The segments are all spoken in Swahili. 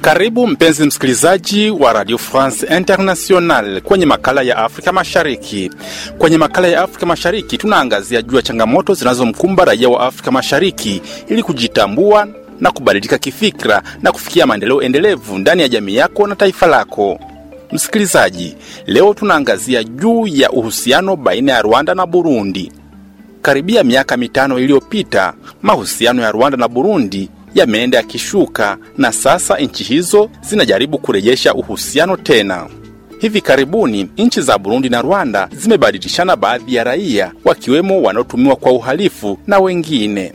Karibu mpenzi msikilizaji wa Radio France International kwenye makala ya Afrika Mashariki. Kwenye makala ya Afrika Mashariki tunaangazia juu ya changamoto zinazomkumba raia wa Afrika Mashariki ili kujitambua na kubadilika kifikra na kufikia maendeleo endelevu ndani ya jamii yako na taifa lako. Msikilizaji, leo tunaangazia juu ya uhusiano baina ya Rwanda na Burundi. Karibia miaka mitano iliyopita, mahusiano ya Rwanda na Burundi yameenda yakishuka na sasa nchi hizo zinajaribu kurejesha uhusiano tena. Hivi karibuni nchi za Burundi na Rwanda zimebadilishana baadhi ya raia, wakiwemo wanaotumiwa kwa uhalifu na wengine.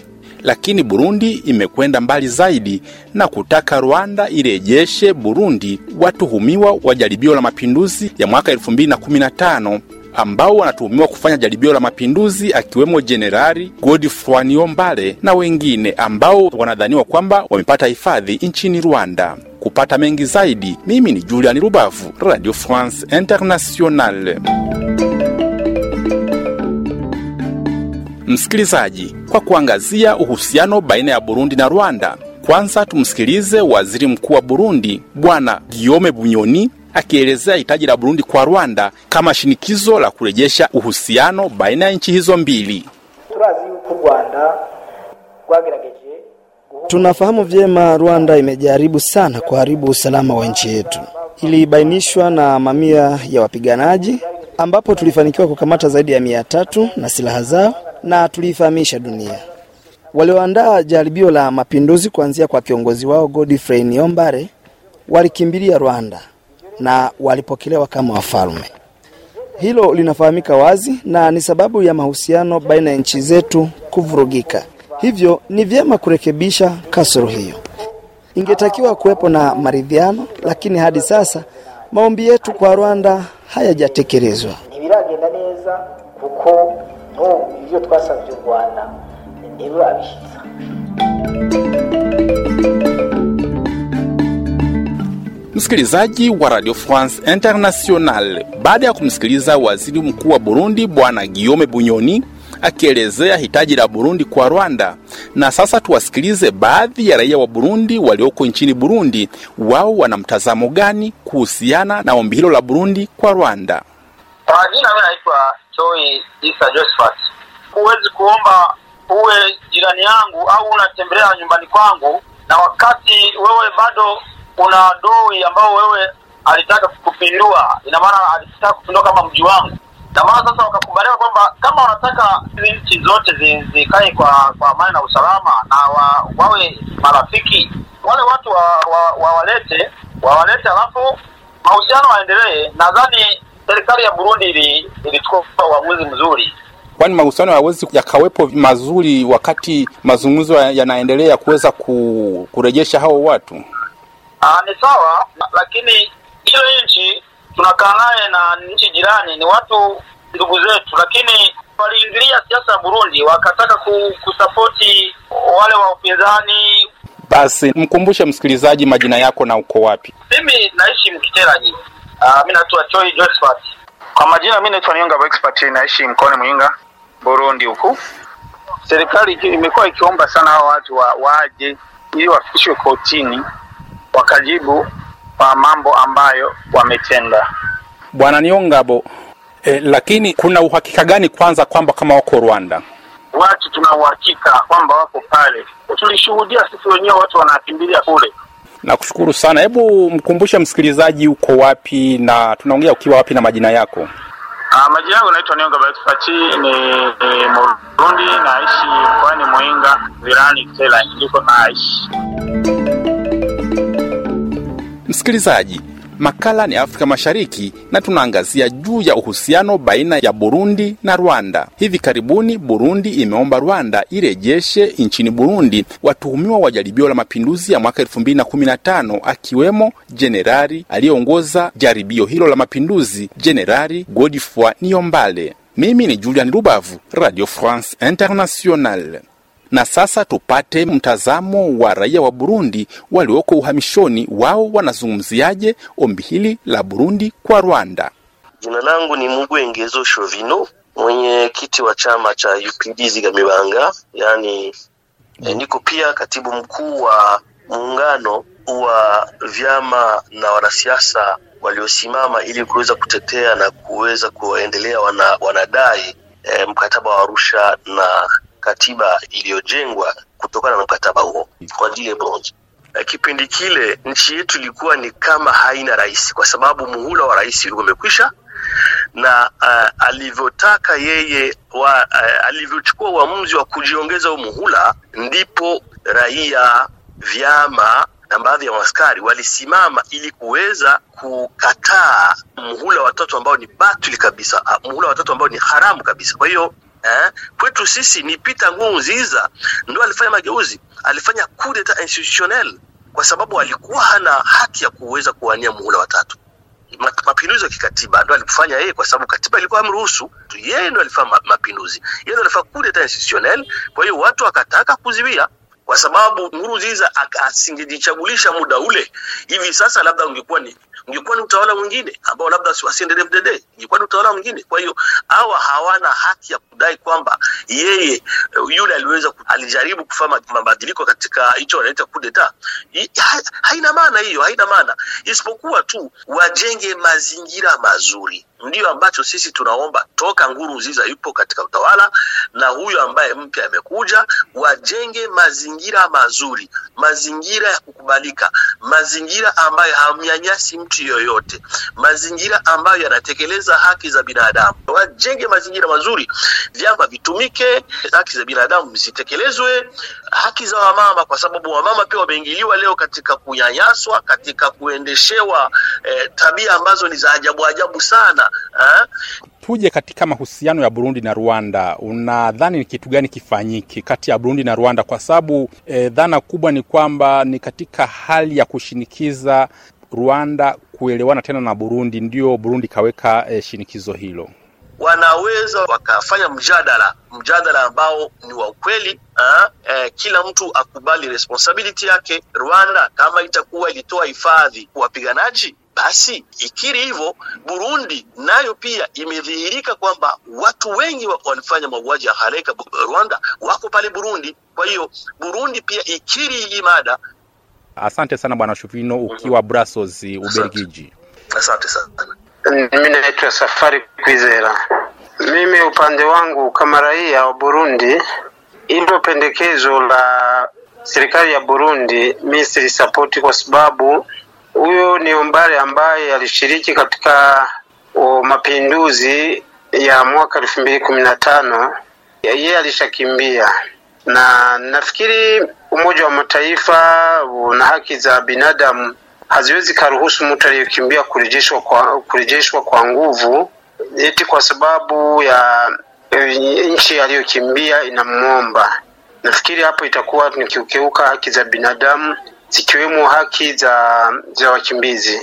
Lakini Burundi imekwenda mbali zaidi na kutaka Rwanda irejeshe Burundi watuhumiwa wa jaribio la mapinduzi ya mwaka 2015 ambao wanatuhumiwa kufanya jaribio la mapinduzi akiwemo Jenerali Godfroid Niyombare na wengine ambao wanadhaniwa kwamba wamepata hifadhi nchini Rwanda. Kupata mengi zaidi, mimi ni Julian Rubavu, Radio France Internationale. Msikilizaji, kwa kuangazia uhusiano baina ya Burundi na Rwanda, kwanza tumsikilize Waziri Mkuu wa Burundi Bwana Guillaume Bunyoni akielezea hitaji la Burundi kwa Rwanda kama shinikizo la kurejesha uhusiano baina ya nchi hizo mbili. Tunafahamu vyema Rwanda imejaribu sana kuharibu usalama wa nchi yetu. Ilibainishwa na mamia ya wapiganaji, ambapo tulifanikiwa kukamata zaidi ya mia tatu na silaha zao na tuliifahamisha dunia. Walioandaa jaribio la mapinduzi kuanzia kwa kiongozi wao Godfrey Niyombare walikimbilia Rwanda na walipokelewa kama wafalme. Hilo linafahamika wazi na ni sababu ya mahusiano baina ya nchi zetu kuvurugika. Hivyo ni vyema kurekebisha kasoro hiyo. Ingetakiwa kuwepo na maridhiano, lakini hadi sasa maombi yetu kwa Rwanda hayajatekelezwa. Ibyo twasabye u rwanda ntirurabishyitsa Msikilizaji wa Radio France International, baada ya kumsikiliza waziri mkuu wa Burundi Bwana Guillaume Bunyoni akielezea hitaji la Burundi kwa Rwanda, na sasa tuwasikilize baadhi ya raia wa Burundi walioko nchini Burundi, wao wana mtazamo gani kuhusiana na ombi hilo la Burundi kwa Rwanda. Kwa jina mimi naitwa Choi Isa Josephat. Huwezi kuomba uwe jirani yangu au unatembelea nyumbani kwangu, na wakati wewe bado una doi ambao wewe alitaka kupindua, ina maana alitaka kupindua kama mji wangu, na maana sasa wakakubaliwa kwamba kama wanataka hizi nchi zote zi- zikae kwa kwa amani na usalama na wa, wawe marafiki, wale watu wawalete wa, wa wawalete, alafu mahusiano waendelee Nadhani serikali ya Burundi ili ilichukua uamuzi mzuri. Kwani mahusiano hayawezi yakawepo mazuri wakati mazungumzo ya- yanaendelea kuweza ku, kurejesha hao watu? Aa, ni sawa, lakini hiyo nchi tunakaa naye na nchi jirani ni watu ndugu zetu, lakini waliingilia siasa ya Burundi wakataka kusapoti wale wa upinzani. Basi mkumbushe msikilizaji majina yako na uko wapi? Mimi naishi Mkiteraji. Uh, mi naitwa Choi Josephat. Kwa majina mi naitwa Nionga Expert, naishi mkoani Muyinga, Burundi huku. Serikali imekuwa ikiomba sana hao watu wa, waje ili wafikishwe kotini wakajibu kwa mambo ambayo wametenda. Bwana Niongabo, eh, lakini kuna uhakika gani kwanza kwamba kama wako Rwanda? Watu tuna uhakika kwamba wako pale, tulishuhudia sisi wenyewe, watu wanakimbilia kule. Nakushukuru sana. Hebu mkumbushe msikilizaji uko wapi na tunaongea ukiwa wapi na majina yako. Uh, maji yangu naitwa Nionga Expert, ni, ni Murundi, naishi mkoani Muyinga, Virani Kitela, ndiko naishi. Msikilizaji, makala ni Afrika Mashariki na tunaangazia juu ya uhusiano baina ya Burundi na Rwanda. Hivi karibuni Burundi imeomba Rwanda irejeshe nchini Burundi watuhumiwa wa jaribio la mapinduzi ya mwaka 2015 akiwemo jenerali aliyeongoza jaribio hilo la mapinduzi, Jenerali Godfroid Niyombare. Mimi ni Julian Rubavu, Radio France Internationale. Na sasa tupate mtazamo wa raia wa Burundi walioko uhamishoni. Wao wanazungumziaje ombi hili la Burundi kwa Rwanda? Jina langu ni Mugwengezo Shovino, mwenyekiti wa chama cha UPD Zigamibanga, yani eh, niko pia katibu mkuu wa muungano wa vyama na wanasiasa waliosimama ili kuweza kutetea na kuweza kuendelea wana, wanadai e, mkataba wa Arusha na katiba iliyojengwa kutokana na mkataba huo kwa ajili Burundi. Eh, Kipindi kile nchi yetu ilikuwa ni kama haina rais, kwa sababu muhula wa rais ulikuwa umekwisha na uh, alivyotaka yeye wa, uh, alivyochukua uamuzi wa kujiongeza huu muhula, ndipo raia, vyama na baadhi ya waskari walisimama ili kuweza kukataa muhula watatu ambao ni batili kabisa, ah, muhula watatu ambao ni haramu kabisa. Kwa hiyo eh, kwetu sisi ni Peter Nkurunziza ndo alifanya mageuzi, alifanya coup d'etat institutionnel kwa sababu alikuwa hana haki ya kuweza kuwania muhula watatu mapinduzi ya kikatiba ndo alifanya yeye, kwa sababu katiba ilikuwa amruhusu yeye ndo alifanya mapinduzi, yeye ndo alifanya coup d'etat institutionnel. Kwa hiyo watu wakataka kuziwia, kwa sababu Nkurunziza asingejichagulisha muda ule, hivi sasa labda ungekuwa ni ungekuwa ni utawala mwingine ambao labda si- wasiendelee Mdede, ingekuwa ni utawala mwingine. Kwa hiyo hawa hawana haki ya kudai kwamba yeye eh, yule aliweza alijaribu kufanya mabadiliko katika hicho wanaita kudeta. ha- Haina maana hiyo, haina maana isipokuwa tu wajenge mazingira mazuri ndio ambacho sisi tunaomba toka Nkurunziza yupo katika utawala na huyo ambaye mpya amekuja, wajenge mazingira mazuri, mazingira ya kukubalika, mazingira ambayo hamnyanyasi mtu yoyote, mazingira ambayo yanatekeleza haki za binadamu. Wajenge mazingira mazuri, vyama vitumike, haki za binadamu zitekelezwe, haki za wamama, kwa sababu wamama pia wameingiliwa leo katika kunyanyaswa, katika kuendeshewa eh, tabia ambazo ni za ajabu ajabu sana eh? Tuje katika mahusiano ya Burundi na Rwanda, unadhani ni kitu gani kifanyike kati ya Burundi na Rwanda? Kwa sababu eh, dhana kubwa ni kwamba ni katika hali ya kushinikiza Rwanda kuelewana tena na Burundi, ndio Burundi kaweka eh, shinikizo hilo. Wanaweza wakafanya mjadala mjadala ambao ni wa ukweli ah, eh, kila mtu akubali responsibility yake. Rwanda kama itakuwa ilitoa hifadhi kwa wapiganaji basi ikiri hivyo. Burundi nayo pia imedhihirika kwamba watu wengi walifanya mauaji ya hareka Rwanda wako pale Burundi. Kwa hiyo Burundi pia ikiri hii mada. Asante sana Bwana Shuvino, ukiwa Brussels, Ubelgiji. Asante sana. Mimi naitwa Safari Kwizera. Mimi upande wangu kama raia wa Burundi, hilo pendekezo la serikali ya Burundi mi silisapoti kwa sababu huyo ni Ombare ambaye alishiriki katika mapinduzi ya mwaka elfu mbili kumi na tano. Yeye alishakimbia na nafikiri Umoja wa Mataifa na haki za binadamu haziwezi karuhusu mtu aliyekimbia kurejeshwa kwa kurejeshwa kwa nguvu eti kwa sababu ya e, nchi aliyokimbia inamwomba. Nafikiri hapo itakuwa ni kukiuka haki za binadamu zikiwemo haki za za wakimbizi,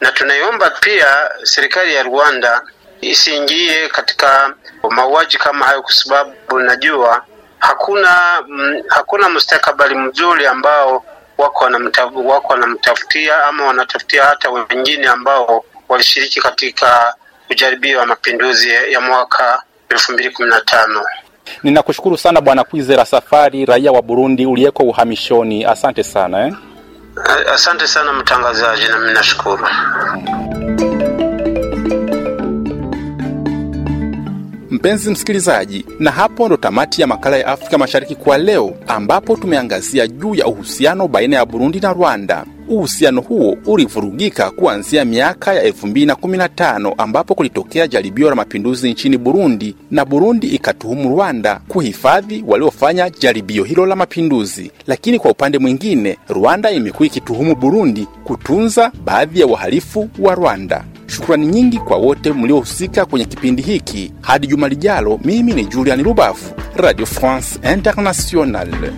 na tunaiomba pia serikali ya Rwanda isiingie katika mauaji kama hayo, kwa sababu najua hakuna mm, hakuna mustakabali mzuri ambao wako wanamtafu, wako wanamtafutia ama wanatafutia hata wengine ambao walishiriki katika ujaribio wa mapinduzi ya mwaka elfu mbili kumi na tano. Ninakushukuru sana Bwana Kwizera Safari, raia wa Burundi uliyeko uhamishoni. Asante sana eh? Asante sana mtangazaji, na mimi nashukuru. Mpenzi msikilizaji, na hapo ndo tamati ya makala ya Afrika Mashariki kwa leo, ambapo tumeangazia juu ya uhusiano baina ya Burundi na Rwanda. Uhusiano huo ulivurugika kuanzia miaka ya 2015 ambapo kulitokea jaribio la mapinduzi nchini Burundi na Burundi ikatuhumu Rwanda kuhifadhi waliofanya jaribio hilo la mapinduzi. Lakini kwa upande mwingine, Rwanda imekuwa ikituhumu Burundi kutunza baadhi ya wahalifu wa Rwanda. Shukrani nyingi kwa wote mliohusika kwenye kipindi hiki. Hadi juma lijalo, mimi ni Julian Rubavu, Radio France Internationale.